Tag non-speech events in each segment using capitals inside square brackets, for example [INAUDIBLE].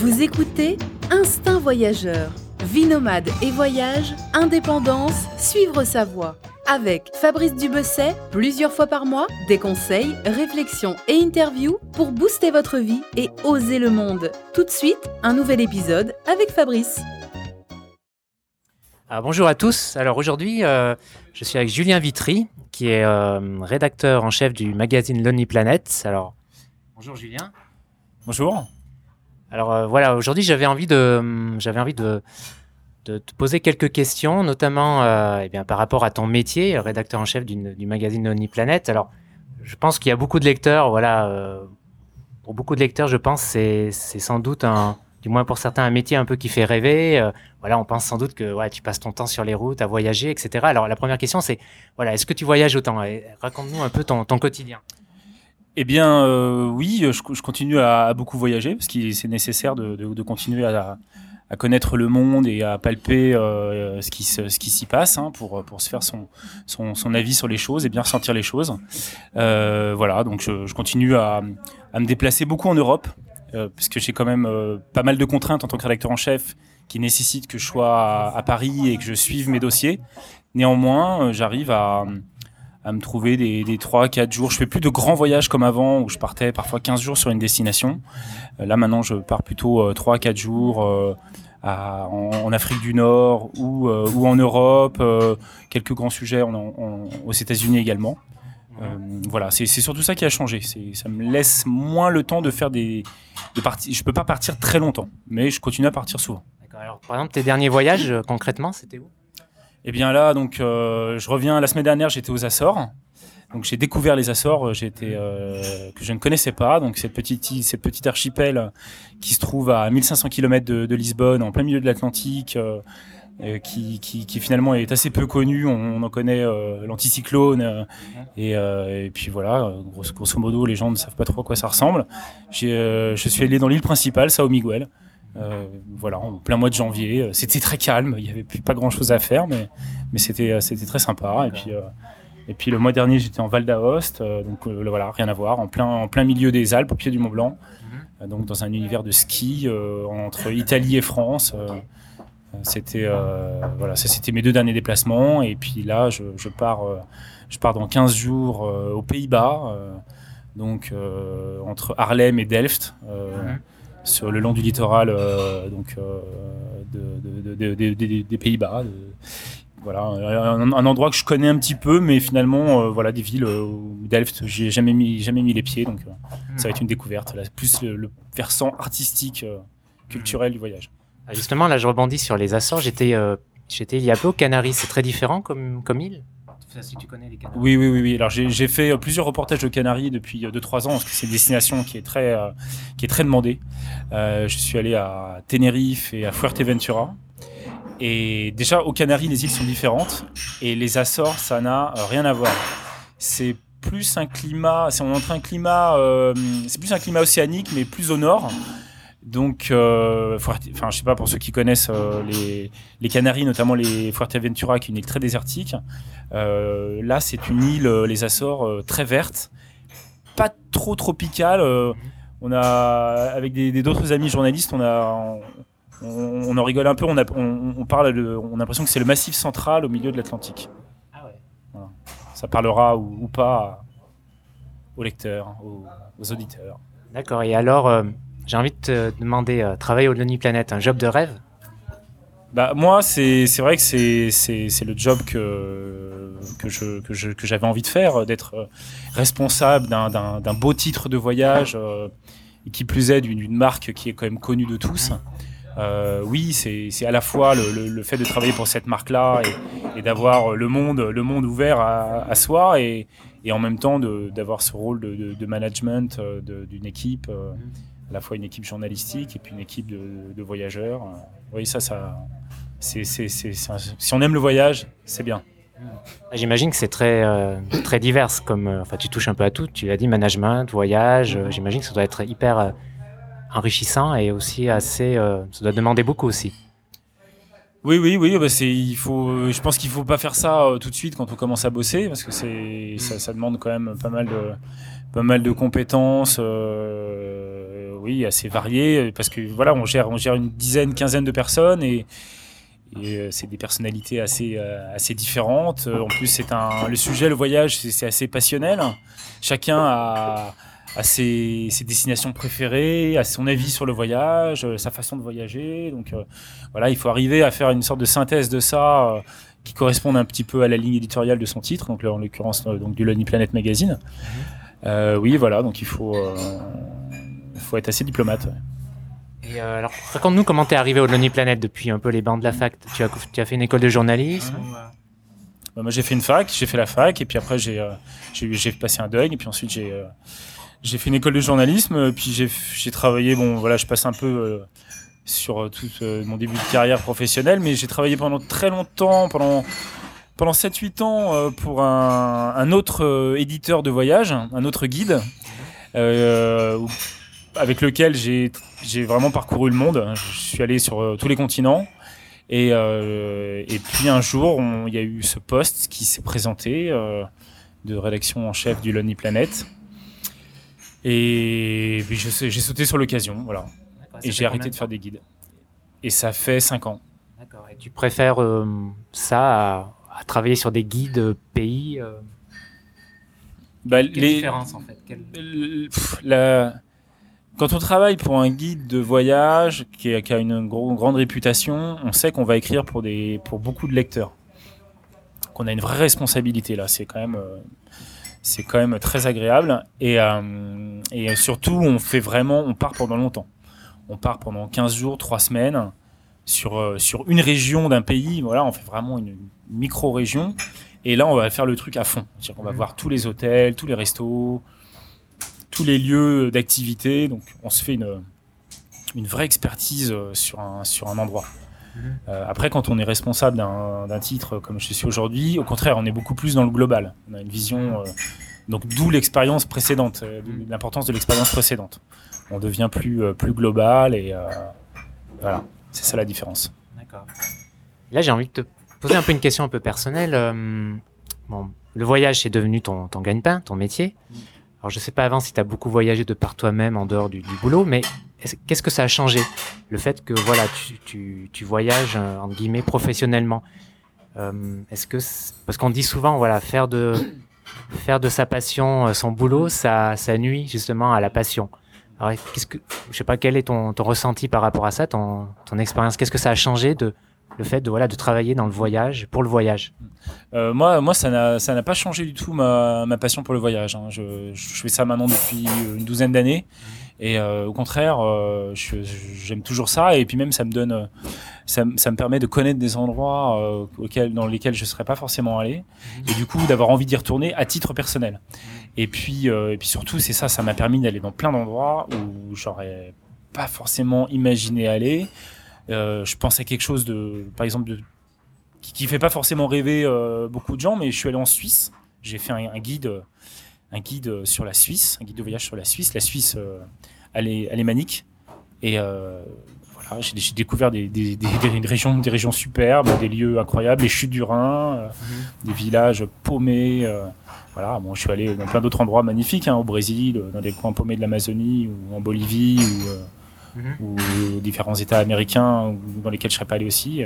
Vous écoutez Instinct Voyageur. Vie nomade et voyage, indépendance, suivre sa voie. Avec Fabrice Dubesset, plusieurs fois par mois, des conseils, réflexions et interviews pour booster votre vie et oser le monde. Tout de suite, un nouvel épisode avec Fabrice. Alors, bonjour à tous. Alors aujourd'hui, euh, je suis avec Julien Vitry, qui est euh, rédacteur en chef du magazine Lonely Planet. Alors, bonjour Julien. Bonjour. Alors euh, voilà, aujourd'hui j'avais envie de, j'avais envie de, te poser quelques questions, notamment euh, eh bien, par rapport à ton métier, rédacteur en chef du magazine Lonely Planet. Alors, je pense qu'il y a beaucoup de lecteurs, voilà, euh, pour beaucoup de lecteurs, je pense c'est c'est sans doute un, du moins pour certains, un métier un peu qui fait rêver. Voilà, on pense sans doute que ouais, tu passes ton temps sur les routes, à voyager, etc. Alors la première question c'est, voilà, est-ce que tu voyages autant? Raconte-nous un peu ton quotidien. Eh bien, euh, oui, je, continue à, beaucoup voyager parce que c'est nécessaire de, continuer à, connaître le monde et à palper euh, ce qui, se- ce qui s'y passe hein, pour, se faire son, avis sur les choses et bien ressentir les choses. Euh, voilà, donc je, je continue à, me déplacer beaucoup en Europe euh, parce que j'ai quand même euh, pas mal de contraintes en tant que rédacteur en chef qui nécessitent que je sois à, Paris et que je suive mes dossiers. Néanmoins, euh, j'arrive à à me trouver des, des 3-4 jours. Je fais plus de grands voyages comme avant où je partais parfois 15 jours sur une destination. Euh, là maintenant je pars plutôt 3-4 jours euh, à- en, en Afrique du Nord ou, euh, ou en Europe. euh, quelques grands sujets en- en- aux États-Unis également. Euh, voilà, c'est surtout ça qui a changé. Ça me laisse moins le temps de faire des, de partir. Je peux pas partir très longtemps, mais je continue à partir souvent. D'accord. Alors, par exemple, tes derniers voyages, euh, concrètement, c'était où? Eh bien là, donc, euh, je reviens. La semaine dernière, j'étais aux Açores. Donc j'ai découvert les Açores, j'étais euh, que je ne connaissais pas. Donc cette petite cette petite archipel qui se trouve à 1500 km de, Lisbonne, en plein milieu de l'Atlantique, euh, euh, qui, finalement est assez peu connu. On, en connaît euh, l'anticyclone euh, et, euh, puis voilà. euh, Grosso, grosso modo, les gens ne savent pas trop à quoi ça ressemble. Euh, je suis allé dans l'île principale, Sao Miguel. Euh, voilà, en plein mois de janvier. Euh, C'était très calme, il n'y avait plus- pas grand chose à faire, mais, mais c'était, euh, c'était très sympa. Et puis, euh, et puis le mois dernier, j'étais en Val d'Aoste, euh, donc voilà, rien à voir, en plein, en plein milieu des Alpes, au pied du Mont Blanc, Euh, donc dans un univers de ski entre Italie et France. c'était voilà, ça c'était mes deux derniers déplacements. Et puis là, je, je pars, je pars dans 15 jours aux Pays-Bas, donc entre Haarlem et Delft. Mhm. Sur le long du littoral euh, donc euh, de- de- de- de- de- de- des Pays-Bas. Voilà, un, un endroit que je connais un petit peu, mais finalement, euh, voilà, des villes où Delft, j'y ai jamais mis, jamais mis les pieds, donc ça va être une découverte. Là, plus le, le versant artistique, culturel du voyage. Ah, Justement, là, je rebondis sur les Açores. J'étais, euh, j'étais il y a peu aux Canaries. C'est très différent comme, comme île? Oui, oui, oui. Alors j'ai fait euh, plusieurs reportages de Canaries depuis 2-3 ans, parce que c'est une destination qui est très, euh, qui est très demandée. Euh, je suis allé à Tenerife et à Fuerteventura. Et déjà, aux Canaries, les îles sont différentes. Et les Açores, ça n'a euh, rien à voir. C'est plus un climat, on entre un climat, euh, c'est plus un climat océanique, mais plus au nord. Donc, euh, Fuerte- enfin, je sais pas pour ceux qui connaissent euh, les, les Canaries, notamment les Fuerteventura, qui est une île très désertique. Euh, là, c'est une île, euh, les Açores, très verte, pas trop tropicale. on a, avec des des- d'autres amis journalistes, on a, on, on en rigole un peu. On, a, on, on parle, de- on a l'impression que c'est le massif central au milieu de l'Atlantique. Ah ouais. Ça parlera ou, ou pas aux lecteurs, aux, aux auditeurs. D'accord. Et alors, j'ai envie de te demander, euh, travailler au Lonely Planet, un job de rêve? Bah, moi, c'est vrai que c'est le job que, que je- que j'avais envie de faire, euh, d'être euh, responsable d'un- beau titre de voyage, et qui plus est d'une marque qui est quand même connue de tous. Oui, c'est à la fois le, le- fait de travailler pour cette marque-là et, d'avoir le monde, le monde ouvert à, soi et, et en même temps d'avoir ce rôle de, de- management d'une équipe, à la fois une équipe journalistique et puis une équipe de, de voyageurs. Oui, ça, ça, un- si on aime le voyage, c'est bien. J'imagine que c'est très, euh, très divers. Comme, euh, enfin, tu touches un peu à tout. Tu l'as dit, management, voyage. euh, J'imagine que ça doit être hyper euh, enrichissant et aussi assez. ça doit demander beaucoup aussi. Oui, oui, oui. Bah c'est, il faut, je pense qu'il faut pas faire ça tout de suite quand on commence à bosser, parce que c'est, ça, ça demande quand même pas mal de, pas mal de compétences. euh, oui, assez varié, parce que voilà, on gère, on gère une dizaine, quinzaine de personnes et, et c'est des personnalités assez, assez différentes. En plus, c'est un, le sujet, le voyage, c'est assez passionnel. Chacun a ses, destinations préférées, à son avis sur le voyage, euh, sa façon de voyager. Donc euh, voilà, il faut arriver à faire une sorte de synthèse de ça euh, qui corresponde un petit peu à la ligne éditoriale de son titre, donc en l'occurrence donc du Lonely Planet Magazine. Mhm. oui, voilà, donc il faut, faut être assez diplomate. Et alors, raconte-nous comment tu es arrivé au Lonely Planet depuis un peu les bancs de la fac. Tu as, tu as fait une école de journalisme bah, Moi, j'ai fait une fac, j'ai fait la fac, et puis après, j'ai j'ai passé un deuil, et puis ensuite, j'ai j'ai fait une école de journalisme, puis j'ai travaillé, bon voilà, je passe un peu euh, sur euh, tout euh, mon début de carrière professionnelle, mais j'ai travaillé pendant très longtemps, pendant, pendant 7-8 ans, pour un, un autre éditeur de voyage, un autre guide, avec lequel j'ai vraiment parcouru le monde. Je suis allé sur tous les continents. Et, et puis un jour, il y a eu ce poste qui s'est présenté de rédaction en chef du Lonely Planet. Et puis j'ai sauté sur l'occasion, voilà. Et j'ai arrêté de faire des guides. Et ça fait 5 ans. D'accord. Et tu préfères euh, ça à, travailler sur des guides euh, pays euh... bah, Quelle les... différence en fait? La... Quand on travaille pour un guide de voyage qui, a, qui a une grande réputation, on sait qu'on va écrire pour, des, pour beaucoup de lecteurs. Qu'on a une vraie responsabilité là. C'est quand même euh, c'est quand même très agréable. Et, euh, et, surtout, on fait vraiment, on part pendant longtemps. On part pendant 15 jours, 3 semaines sur, euh, sur une région d'un pays. Voilà, on fait vraiment une, micro-région. Et là, on va faire le truc à fond. On va mmh. voir tous les hôtels, tous les restos, tous les lieux d'activité. Donc, on se fait une, une vraie expertise euh, sur un, sur un endroit. Mmh. après, quand on est responsable d'un titre comme je suis aujourd'hui, au contraire, on est beaucoup plus dans le global. On a une vision donc d'où l'expérience précédente, euh, l'importance de l'expérience précédente. On devient plus, euh, plus global et euh, voilà, c'est ça la différence. D'accord. Là, j'ai envie de te poser un peu une question un peu personnelle. bon, le voyage, c'est devenu ton, ton gagne-pain, ton métier. Alors, je sais pas avant si tu as beaucoup voyagé de par toi-même en dehors du, boulot, mais qu'est-ce que ça a changé Le fait que voilà, tu, tu, tu voyages, entre guillemets, professionnellement? Est-ce que, parce qu'on dit souvent, voilà, faire de, faire de sa passion euh, son boulot, ça, ça nuit justement à la passion. Alors, qu'est-ce que, je sais pas, quel est ton, ton ressenti par rapport à ça, ton, ton expérience? Qu'est-ce que ça a changé de le fait de voilà de travailler dans le voyage pour le voyage euh, Moi, moi, ça n'a pas changé du tout ma, ma passion pour le voyage. Hein. Je, fais ça maintenant depuis une douzaine d'années. Et euh, au contraire, euh, j'aime toujours ça. Et puis même, ça me donne, ça, ça me permet de connaître des endroits euh, auxquels, dans lesquels je ne serais pas forcément allé. Et du coup, d'avoir envie d'y retourner à titre personnel. Et puis, et puis surtout, c'est ça, ça m'a permis d'aller dans plein d'endroits où j'aurais pas forcément imaginé aller. Je pense à quelque chose de, par exemple, de, qui, ne fait pas forcément rêver beaucoup de gens, mais je suis allé en Suisse. J'ai fait un, un guide un guide sur la Suisse, un guide de voyage sur la Suisse. La Suisse, euh, elle, est, elle, est, manique. Et euh, voilà, j'ai découvert des, des, des, régions, des régions superbes, des lieux incroyables, les chutes du Rhin, euh, mhm. des villages paumés. voilà, bon, je suis allé dans plein d'autres endroits magnifiques, hein, au Brésil, dans des coins paumés de l'Amazonie, ou en Bolivie, ou, mhm. ou, différents États américains dans lesquels je serais pas allé aussi.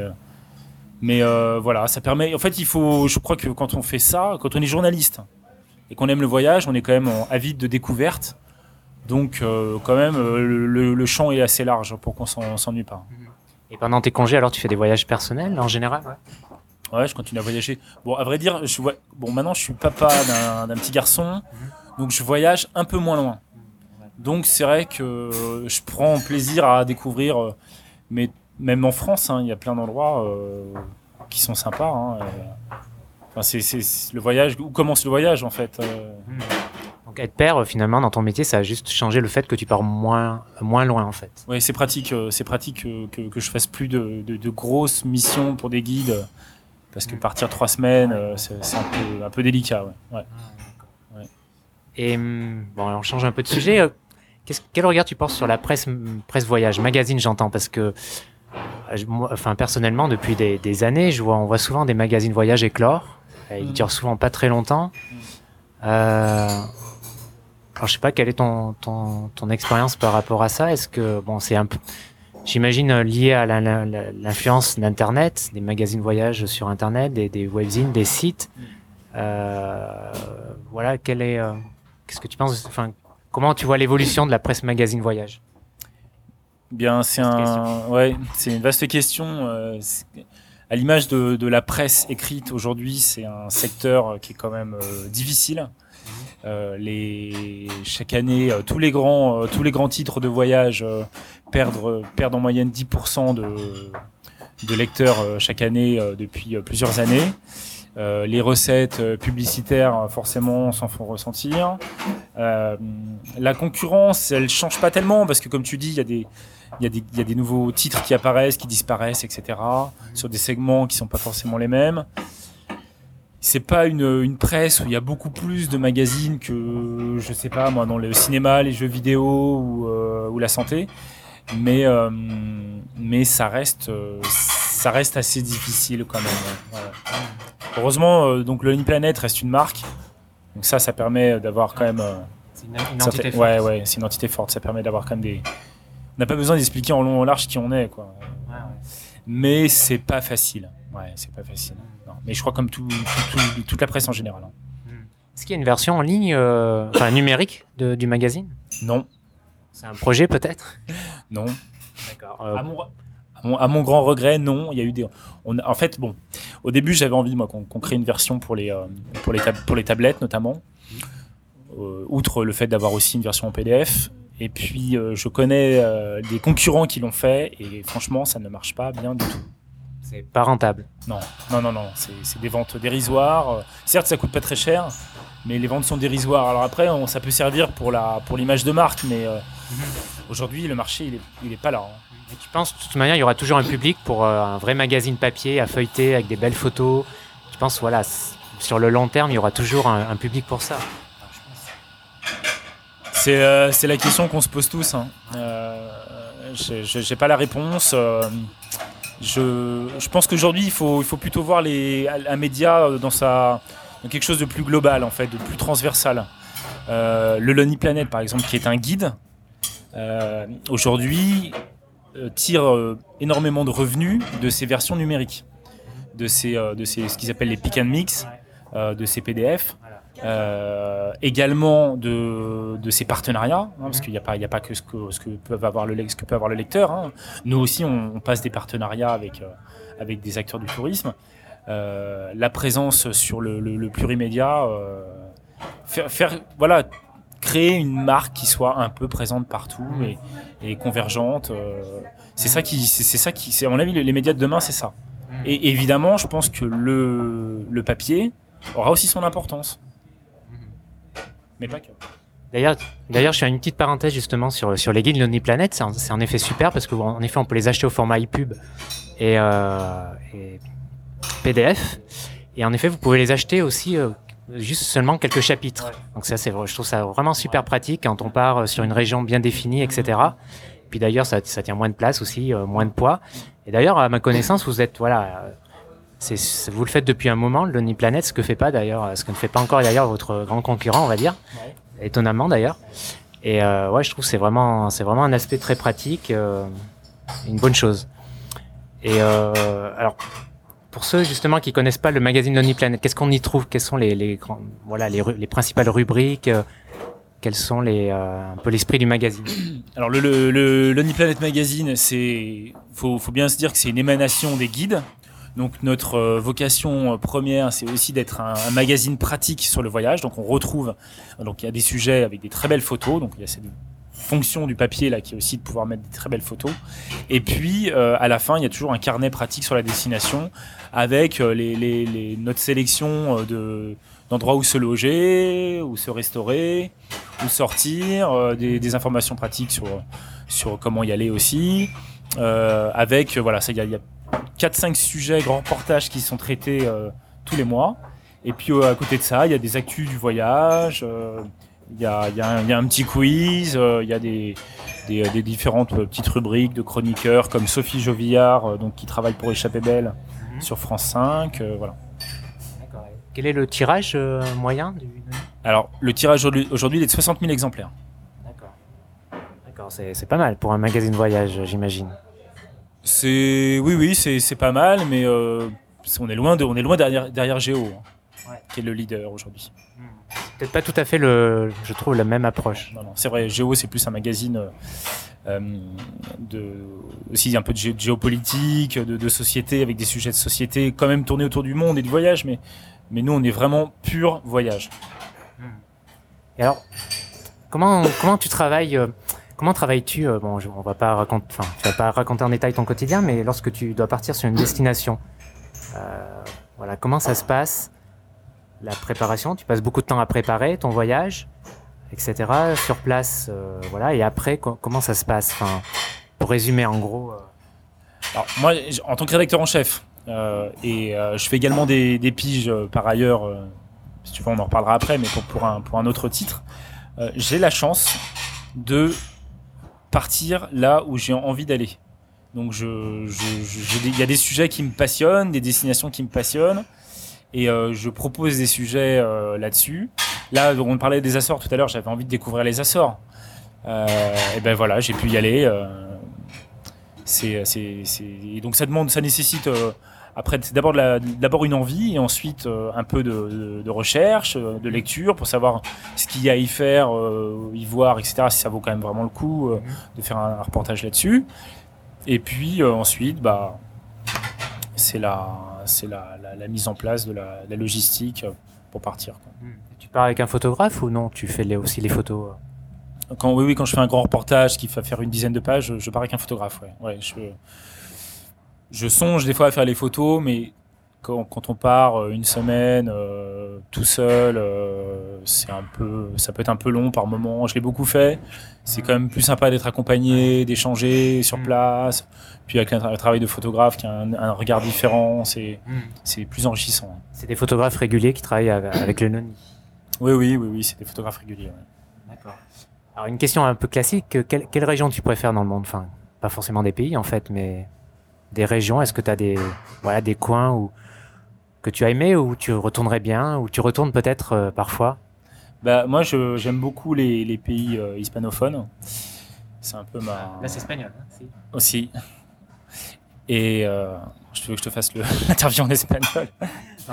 Mais voilà, ça permet. En fait, il faut. Je crois que quand on fait ça, quand on est journaliste, et qu'on aime le voyage, on est quand même avide de découvertes. Donc, euh, quand même, euh, le, champ est assez large pour qu'on s'ennuie pas. Et pendant tes congés, alors, tu fais des voyages personnels en général ouais? je continue à voyager. Bon, à vrai dire, je, bon, maintenant, je suis papa d'un petit garçon, donc je voyage un peu moins loin. Donc, c'est vrai que je prends plaisir à découvrir, euh, mais même en France, hein, il y a plein d'endroits qui sont sympas. Hein, c'est le voyage. Où commence le voyage en fait euh hmm. Donc être père, finalement, dans ton métier, ça a juste changé le fait que tu pars moins, moins loin en fait. Oui, c'est pratique. Euh, c'est pratique que, que, je fasse plus de, de, grosses missions pour des guides, parce que hmm. partir trois semaines, euh, c'est un peu, un peu délicat. Ouais. Ah, Et hmm, bon, on change un peu de sujet. Quel regard tu portes sur la presse, presse voyage, magazine, j'entends, parce que enfin personnellement, depuis des, des, années, je vois, on voit souvent des magazines voyage éclore euh, il dure souvent pas très longtemps. Euh, alors, je sais pas quelle est ton, ton, ton expérience par rapport à ça? Est-ce que bon, c'est un peu, j'imagine lié à l'influence d'Internet, des magazines voyage sur Internet, des, des webzines, des sites. Euh, voilà, quel est, euh, qu'est-ce que tu penses, enfin, comment tu vois l'évolution de la presse magazine voyage? Bien, c'est un, ouais, c'est une vaste question. Euh, à l'image de, de, la presse écrite aujourd'hui, c'est un secteur qui est quand même euh, difficile. Euh, les, chaque année, tous les grands, tous les grands titres de voyage perdent, perdent en moyenne 10% de, de lecteurs chaque année depuis plusieurs années. Euh, les recettes publicitaires, forcément, s'en font ressentir. Euh, la concurrence, elle change pas tellement parce que, comme tu dis, il y a des, nouveaux titres qui apparaissent, qui disparaissent, etc. Sur des segments qui sont pas forcément les mêmes. C'est pas une, presse où il y a beaucoup plus de magazines que, je sais pas, moi, dans le cinéma, les jeux vidéo ou, euh, la santé. Euh, mais ça reste, ça reste assez difficile quand même. Voilà. Heureusement, euh, donc le Planet reste une marque. Donc ça, ça permet d'avoir quand même. Euh, c'est une, une entité fait, forte. Ouais, ouais, c'est une entité forte. Ça permet d'avoir quand même des. On n'a pas besoin d'expliquer en long en large qui on est, quoi. Ouais, ouais. Mais c'est pas facile. Ouais, c'est pas facile. Non. Mais je crois comme tout, tout, tout, toute la presse en général. Hein. Est-ce qu'il y a une version en ligne, euh, enfin numérique, de, du magazine? Non. C'est un projet peut-être? Non. D'accord. À, mon, à mon, grand regret, non. Il y a eu des. On en fait, bon, au début, j'avais envie moi qu'on qu crée une version pour les euh, pour les pour les tablettes notamment. Euh, outre le fait d'avoir aussi une version en PDF. Et puis, euh, je connais des concurrents qui l'ont fait et franchement, ça ne marche pas bien du tout. C'est pas rentable. Non, non, non, non. C'est des ventes dérisoires. Certes, ça coûte pas très cher, mais les ventes sont dérisoires. Alors après, on, ça peut servir pour la pour l'image de marque, mais [LAUGHS] aujourd'hui, le marché, il est, il est pas là. Hein. Et tu penses, de toute manière, il y aura toujours un public pour euh, un vrai magazine papier à feuilleter avec des belles photos. Je pense, voilà, sur le long terme, il y aura toujours un, un public pour ça? C'est euh, la question qu'on se pose tous. Hein. Euh, J'ai pas la réponse. Je, je, pense qu'aujourd'hui, il faut, il faut plutôt voir les, un média dans, sa, dans quelque chose de plus global, en fait, de plus transversal. Le Lonely Planet, par exemple, qui est un guide, aujourd'hui euh, tire énormément de revenus de ses versions numériques, de, ses, de ses, ce qu'ils appellent les pick and mix, de ses PDF. Euh, également de, de ses partenariats, hein, parce qu'il n'y a pas, a pas que ce que, ce que peuvent avoir le, ce que peut avoir le lecteur. Hein. Nous aussi, on, passe des partenariats avec, euh, avec des acteurs du tourisme. Euh, la présence sur le, le, le plurimédia, faire, faire, voilà, créer une marque qui soit un peu présente partout et, et convergente. c'est ça qui, c'est ça qui, c'est à mon avis, les médias de demain, c'est ça. Et évidemment, je pense que le, le papier aura aussi son importance mais pas que. D'ailleurs, d'ailleurs, je fais une petite parenthèse justement sur, sur les guides Lonely Planet. C'est en, en, effet super parce qu'en effet, on peut les acheter au format iPub et, euh, et, PDF. Et en effet, vous pouvez les acheter aussi euh, juste seulement quelques chapitres. Ouais. Donc ça, c'est, je trouve ça vraiment super pratique quand on part sur une région bien définie, etc. Puis d'ailleurs, ça, ça tient moins de place aussi, euh, moins de poids. Et d'ailleurs, à ma connaissance, vous êtes voilà c'est, vous le faites depuis un moment, le Lonely Planet, ce que fait pas d'ailleurs, ce que ne fait pas encore d'ailleurs votre grand concurrent, on va dire, ouais. étonnamment d'ailleurs. Et euh, ouais, je trouve que c'est vraiment, c'est vraiment un aspect très pratique, euh, une bonne chose. Et euh, alors, pour ceux justement qui connaissent pas le magazine Lonely Planet, qu'est-ce qu'on y trouve? Quelles sont les, principales rubriques quels sont les euh, un peu l'esprit du magazine? [CLEARS THROAT] Alors le, Lonely Planet Magazine, c'est faut, faut bien se dire que c'est une émanation des guides. Donc notre euh, vocation première, c'est aussi d'être un, magazine pratique sur le voyage. Donc on retrouve, donc il y a des sujets avec des très belles photos. Donc il y a cette fonction du papier là qui est aussi de pouvoir mettre des très belles photos. Et puis euh, à la fin, il y a toujours un carnet pratique sur la destination avec euh, les, les, les, notre sélection de d'endroits où se loger, où se restaurer, où sortir, euh, des, des, informations pratiques sur sur comment y aller aussi. avec voilà, il y a, y a 4-5 sujets, grands reportages qui sont traités euh, tous les mois. Et puis euh, à côté de ça, il y a des actus du voyage, euh, il y, a, y, a y, a, un petit quiz, il y a des, des, des, différentes petites rubriques de chroniqueurs comme Sophie Jovillard, donc, qui travaille pour Échappée Belle. Sur France 5. voilà. Quel est le tirage moyen du... Alors, le tirage aujourd'hui il est de 60 000 exemplaires. D'accord. D'accord, c'est pas mal pour un magazine voyage, j'imagine. C'est oui, oui, c'est pas mal, mais euh, on est loin de, on est loin derrière, derrière Géo, hein, Ouais. qui est le leader aujourd'hui. Peut-être pas tout à fait le, je trouve, la même approche. Non, non, c'est vrai, Géo, c'est plus un magazine euh, euh, de aussi un peu de, gé- de géopolitique, de, de société, avec des sujets de société, quand même tournés autour du monde et du voyage, mais mais nous, on est vraiment pur voyage. Et alors, comment, comment tu travailles euh, Comment travailles-tu euh, Bon, je- on va pas raconter, enfin, tu vas pas raconter en détail ton quotidien, mais lorsque tu dois partir sur une destination, voilà, comment ça se passe La préparation, tu passes beaucoup de temps à préparer ton voyage, etc. Sur place, euh, voilà. Et après, co- comment ça se passe? Enfin, pour résumer, en gros. euh, Alors, moi, en tant que rédacteur en chef, euh, et je fais également des, des piges par ailleurs, si tu veux, on en reparlera après, mais pour, pour, un, pour un autre titre, j'ai la chance de partir là où j'ai envie d'aller. Donc, il y a des sujets qui me passionnent, des destinations qui me passionnent, et euh, je propose des sujets euh, là-dessus. Là, on parlait des Açores tout à l'heure, j'avais envie de découvrir les Açores. Euh, et ben voilà, j'ai pu y aller. c'est, donc ça demande, ça nécessite après c'est d'abord d'abord une envie et ensuite un peu de, de- de recherche, de lecture pour savoir ce qu'il y a à y faire, y voir, etc. Si ça vaut quand même vraiment le coup euh, de faire un, reportage là-dessus. Et puis ensuite, bah, c'est la, c'est la, la, la mise en place de la, la logistique euh, pour partir. quoi. Tu pars avec un photographe ou non? Tu fais les- aussi les photos euh? Quand, oui, oui, quand je fais un grand reportage qui va faire une dizaine de pages, je, je pars avec un photographe. Ouais. Ouais, je, je songe des fois à faire les photos, mais quand, quand on part euh, une semaine euh, tout seul, euh, c'est un peu, ça peut être un peu long par moment. Je l'ai beaucoup fait. C'est quand même plus sympa d'être accompagné, d'échanger sur Mm. place. Puis avec un, tra- un travail de photographe qui a un, un regard différent, c'est, c'est plus enrichissant. C'est des photographes réguliers qui travaillent avec le Noni. Oui, oui, oui, oui, c'est des photographes réguliers. ouais. D'accord. Alors une question un peu classique, quelle, quelle région tu préfères dans le monde? Enfin, pas forcément des pays en fait, mais des régions. Est-ce que tu as des, voilà, des coins où, que tu as aimé ou tu retournerais bien ou tu retournes peut-être euh, parfois? Bah, moi, je- j'aime beaucoup les, les pays euh, hispanophones. C'est un peu ma. c'est espagnol. aussi. Et euh, je veux que je te fasse le- [LAUGHS] l'interview en espagnol.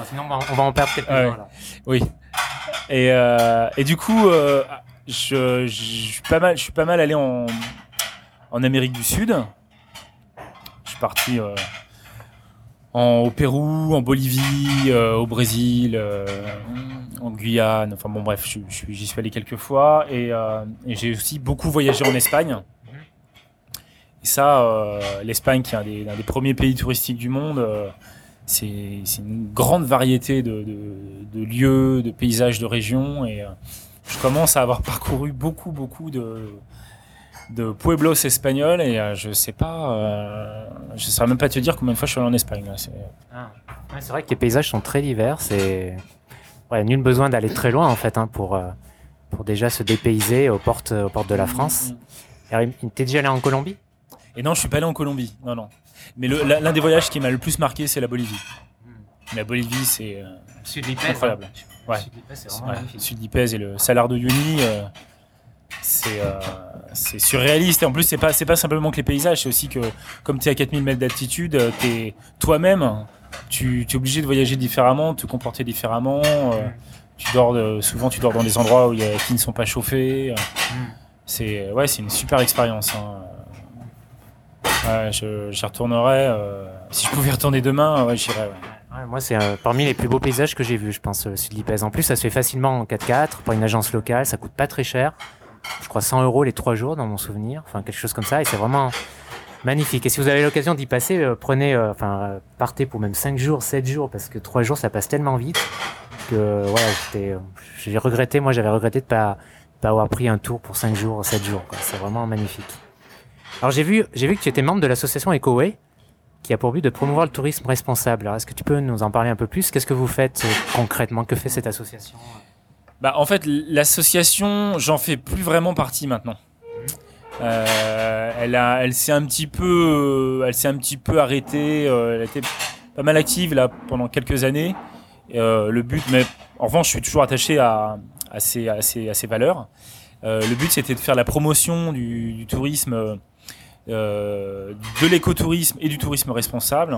sinon on va, on va en perdre quelques-uns. Ouais. là. Oui. Et, euh, et du coup, euh, je, je, je suis pas mal, je suis pas mal allé en, en Amérique du Sud. Je suis parti euh, au Pérou, en Bolivie, euh, au Brésil, euh, en Guyane. Enfin bon, bref, j'y suis allé quelques fois. Et, euh, et j'ai aussi beaucoup voyagé en Espagne. Et ça, l'Espagne, qui est un des, premiers pays touristiques du monde, c'est une grande variété de, lieux, de paysages, de régions. Et je commence à avoir [LAUGHS] parcouru beaucoup, beaucoup de, de pueblos espagnols. Et euh, je sais pas, euh, je saurais même pas te dire combien de fois je suis allé en Espagne. là. C'est- Ah. Ouais, c'est vrai que les paysages sont très divers. C'est ouais, nul besoin d'aller très loin en fait hein, pour, euh, pour déjà se dépayser aux portes, aux portes de la France. Alors, il- T'es déjà allé en Colombie? Et non, je suis pas allé en Colombie. Non, non. Mais le- la- l'un des voyages qui m'a le plus marqué, c'est la Bolivie. La Bolivie, c'est euh, Sud incroyable. Ouais. c'est Ouais, le sud d'Ipèze et le Salar de Uyuni, euh, c'est euh, c'est surréaliste. Et en plus, c'est pas, pas simplement que les paysages, c'est aussi que, comme tu es à 4000 mètres d'altitude, euh, t'es toi-même, tu es obligé de voyager différemment, de te comporter différemment. euh, tu dors de- souvent, tu dors dans des endroits où il y a, qui ne sont pas chauffés. euh, c'est ouais, une super expérience. hein. Ouais, je- retournerai. euh, si je pouvais retourner demain, ouais, j'irais. ouais. Ouais, moi, c'est euh, parmi les plus beaux paysages que j'ai vus, je pense, le sud d'Ipèze. En plus, ça se fait facilement en 4x4 par une agence locale. Ça coûte pas très cher. Je crois 100 euros les 3 jours dans mon souvenir. Enfin, quelque chose comme ça. Et c'est vraiment magnifique. Et si vous avez l'occasion d'y passer, euh, prenez, euh, enfin, euh, partez pour même 5 jours, 7 jours, parce que 3 jours, ça passe tellement vite que, voilà, j'ai regretté, moi, j'avais regretté de pas, pas avoir pris un tour pour 5 jours, 7 jours. C'est vraiment magnifique. Alors, j'ai vu, j'ai vu que tu étais membre de l'association EcoWay qui a pour but de promouvoir le tourisme responsable. Alors, est-ce que tu peux nous en parler un peu plus? Qu'est-ce que vous faites concrètement? Que fait cette association? Bah, en fait, l'association, j'en fais plus vraiment partie maintenant. Euh, elle a, elle s'est un petit peu, euh, elle s'est un petit peu arrêtée. euh, elle a été pas mal active là pendant quelques années. Euh, le but, mais en revanche, je suis toujours attaché à, à, ces, à, ces, à ces valeurs. Euh, le but, c'était de faire la promotion du, du tourisme, de l'écotourisme et du tourisme responsable.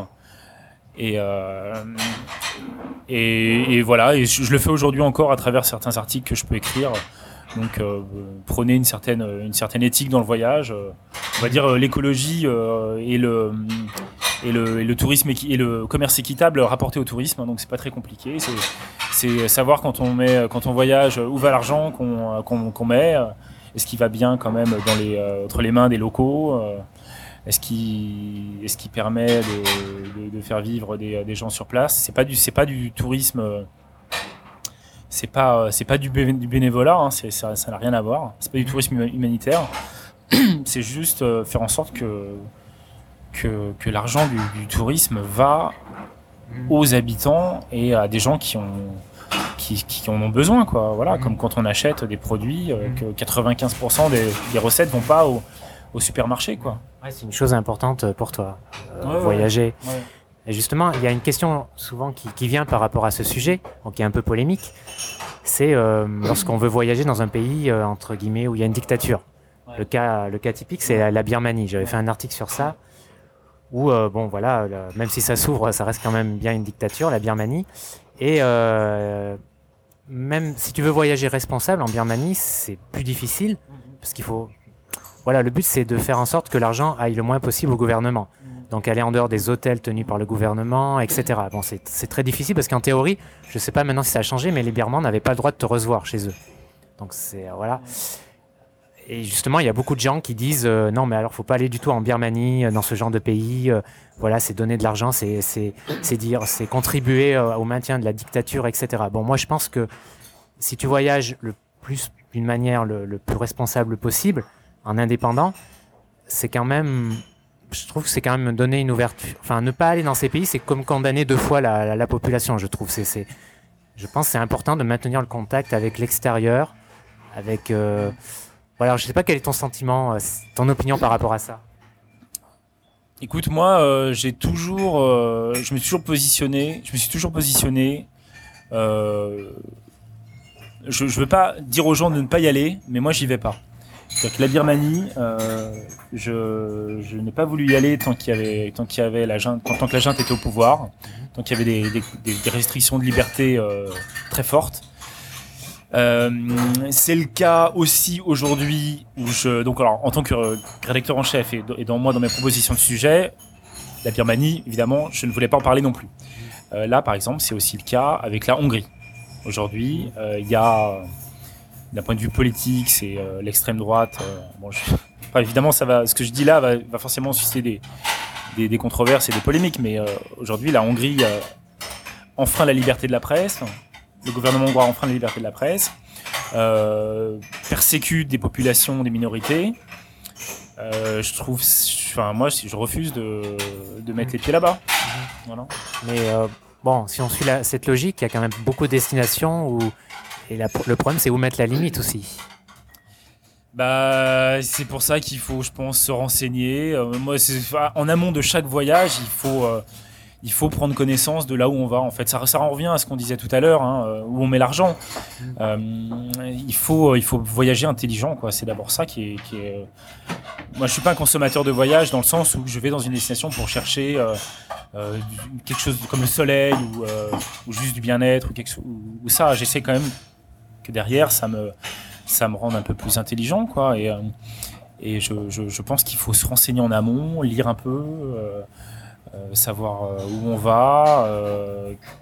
Et, euh, et, et, voilà, et je, le fais aujourd'hui encore à travers certains articles que je peux écrire. Donc, euh, prenez une certaine, une certaine éthique dans le voyage. on va dire euh, l'écologie euh, et le et le, et le tourisme et le commerce équitable rapporté au tourisme. Donc, c'est pas très compliqué. C'est savoir quand on met, quand on voyage, où va l'argent qu'on qu'on met. Est-ce qu'il va bien quand même dans les, entre les mains des locaux est-ce qu'il est qu permet de, de, de, faire vivre des, des gens sur place? C'est pas du c'est pas du tourisme c'est pas c'est pas du, du bénévolat hein, ça n'a rien à voir. C'est pas du tourisme humanitaire. [CLEARS THROAT] C'est juste euh, faire en sorte que que, que l'argent du, du, tourisme va aux habitants et à des gens qui ont qui, qui en ont besoin quoi. Voilà mmh. comme quand on achète des produits euh, que 95% des, des recettes vont pas au, au supermarché quoi ouais, c'est une chose importante pour toi euh, ouais, voyager ouais. Et justement, il y a une question souvent qui, qui, vient par rapport à ce sujet, donc qui est un peu polémique. C'est euh, [CLEARS THROAT] lorsqu'on veut voyager dans un pays euh, entre guillemets où il y a une dictature. Le cas, le cas typique, c'est la, Birmanie. J'avais fait un article sur ça où euh, bon voilà, le, même si ça s'ouvre, ça reste quand même bien une dictature, la Birmanie. Et euh, même si tu veux voyager responsable en Birmanie, c'est plus difficile parce qu'il faut. Voilà, le but c'est de faire en sorte que l'argent aille le moins possible au gouvernement donc aller en dehors des hôtels tenus par le gouvernement, etc. Bon, c'est très difficile parce qu'en théorie, je ne sais pas maintenant si ça a changé, mais les Birmans n'avaient pas le droit de te recevoir chez eux. Donc c'est euh, voilà. Et justement, il y a beaucoup de gens qui disent euh, non, mais alors faut pas aller du tout en Birmanie, euh, dans ce genre de pays. Voilà, c'est donner de l'argent, c'est dire, c'est contribuer au maintien de la dictature, etc. Bon, moi je pense que si tu voyages le plus d'une manière le plus responsable possible, en indépendant, c'est quand même je trouve que c'est quand même donner une ouverture. Enfin, ne pas aller dans ces pays, c'est comme condamner deux fois la, la, la population, je trouve. Je pense que c'est important de maintenir le contact avec l'extérieur, avec. Euh, voilà, je sais pas quel est ton sentiment, euh, ton opinion par rapport à ça. Écoute, moi, euh, j'ai toujours, euh, je me suis toujours positionné, je me suis toujours positionné. Je, je veux pas dire aux gens de ne pas y aller, mais moi, j'y vais pas. La Birmanie, euh, je, n'ai pas voulu y aller tant qu'il y avait, tant qu'il y avait la junte, tant que la junte était au pouvoir, tant qu'il y avait des, des, restrictions de liberté euh, très fortes. Euh, c'est le cas aussi aujourd'hui où je, donc alors en tant que rédacteur en chef et, et dans moi dans mes propositions de sujet, la Birmanie, évidemment, je ne voulais pas en parler non plus. Là, par exemple, c'est aussi le cas avec la Hongrie. Aujourd'hui, il y a d'un point de vue politique, c'est euh, l'extrême droite. Euh, bon, évidemment, ce que je dis là va, forcément susciter des, controverses et des polémiques, mais euh, aujourd'hui, la Hongrie enfreint la liberté de la presse, le gouvernement hongrois enfreint la liberté de la presse, persécute des populations, des minorités. Je trouve, enfin, moi, je refuse de, de mettre les pieds là-bas. Mais bon, si on suit cette logique, il y a quand même beaucoup de destinations où et le problème, c'est où mettre la limite aussi. Bah, c'est pour ça qu'il faut, je pense, se renseigner. Euh, moi, en amont de chaque voyage, il faut, euh, il faut prendre connaissance de là où on va. En fait, ça, ça en revient à ce qu'on disait tout à l'heure, hein, euh, où on met l'argent. Il faut, il faut voyager intelligent. C'est d'abord ça qui est. Moi, je suis pas un consommateur de voyage dans le sens où je vais dans une destination pour chercher quelque chose comme le soleil ou, juste du bien-être ou ça, j'essaie quand même que derrière, ça me, ça me rend un peu plus intelligent, quoi. Et, euh, et je, je, je pense qu'il faut se renseigner en amont, lire un peu, euh, euh, savoir où on va,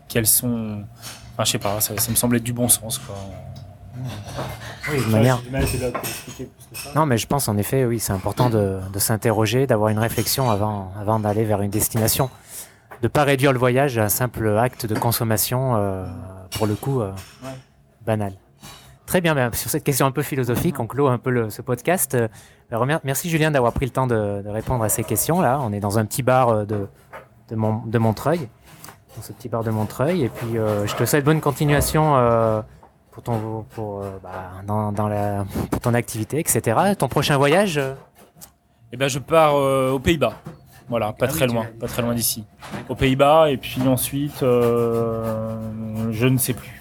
quels sont. Enfin, je sais pas, ça, ça, me semble être du bon sens, quoi. Oui, de manière. Non, mais je pense en effet, oui, c'est important de, de s'interroger, d'avoir une réflexion avant, avant d'aller vers une destination. De ne pas réduire le voyage à un simple acte de consommation, euh, pour le coup, euh, ouais. banal. Très bien, ben, sur cette question un peu philosophique, on clôt un peu le, ce podcast. Euh, merci Julien d'avoir pris le temps de, de, répondre à ces questions. Là, on est dans un petit bar euh, de, de, Mont, de Montreuil, dans ce petit bar de Montreuil. Et puis, euh, je te souhaite bonne continuation euh, pour ton, pour, euh, bah, dans, dans la, pour ton activité, etc. Ton prochain voyage Eh ben, je pars aux Pays-Bas. Voilà, pas ah très oui, loin, pas très loin d'ici. Aux Pays-Bas, et puis ensuite, je ne sais plus.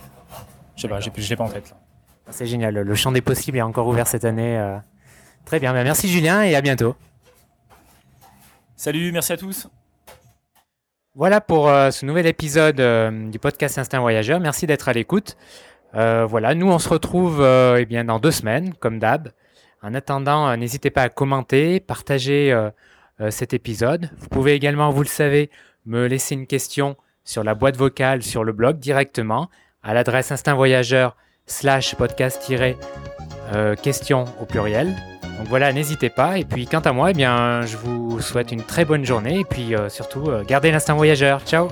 Je sais pas, je l'ai pas en tête. là. C'est génial, le champ des possibles est encore ouvert cette année. euh. Très bien, ben, merci Julien et à bientôt. Salut, merci à tous. Voilà pour euh, ce nouvel épisode euh, du podcast Instinct Voyageur. Merci d'être à l'écoute. Euh, voilà, nous on se retrouve eh bien, dans deux semaines, comme d'hab. En attendant, n'hésitez pas à commenter, partager cet épisode. Vous pouvez également, vous le savez, me laisser une question sur la boîte vocale sur le blog directement à l'adresse Instinct Voyageur slash podcast euh, au pluriel. Donc voilà, n'hésitez pas. Et puis quant à moi, eh bien, je vous souhaite une très bonne journée et puis euh, surtout, euh, gardez l'instinct voyageur. Ciao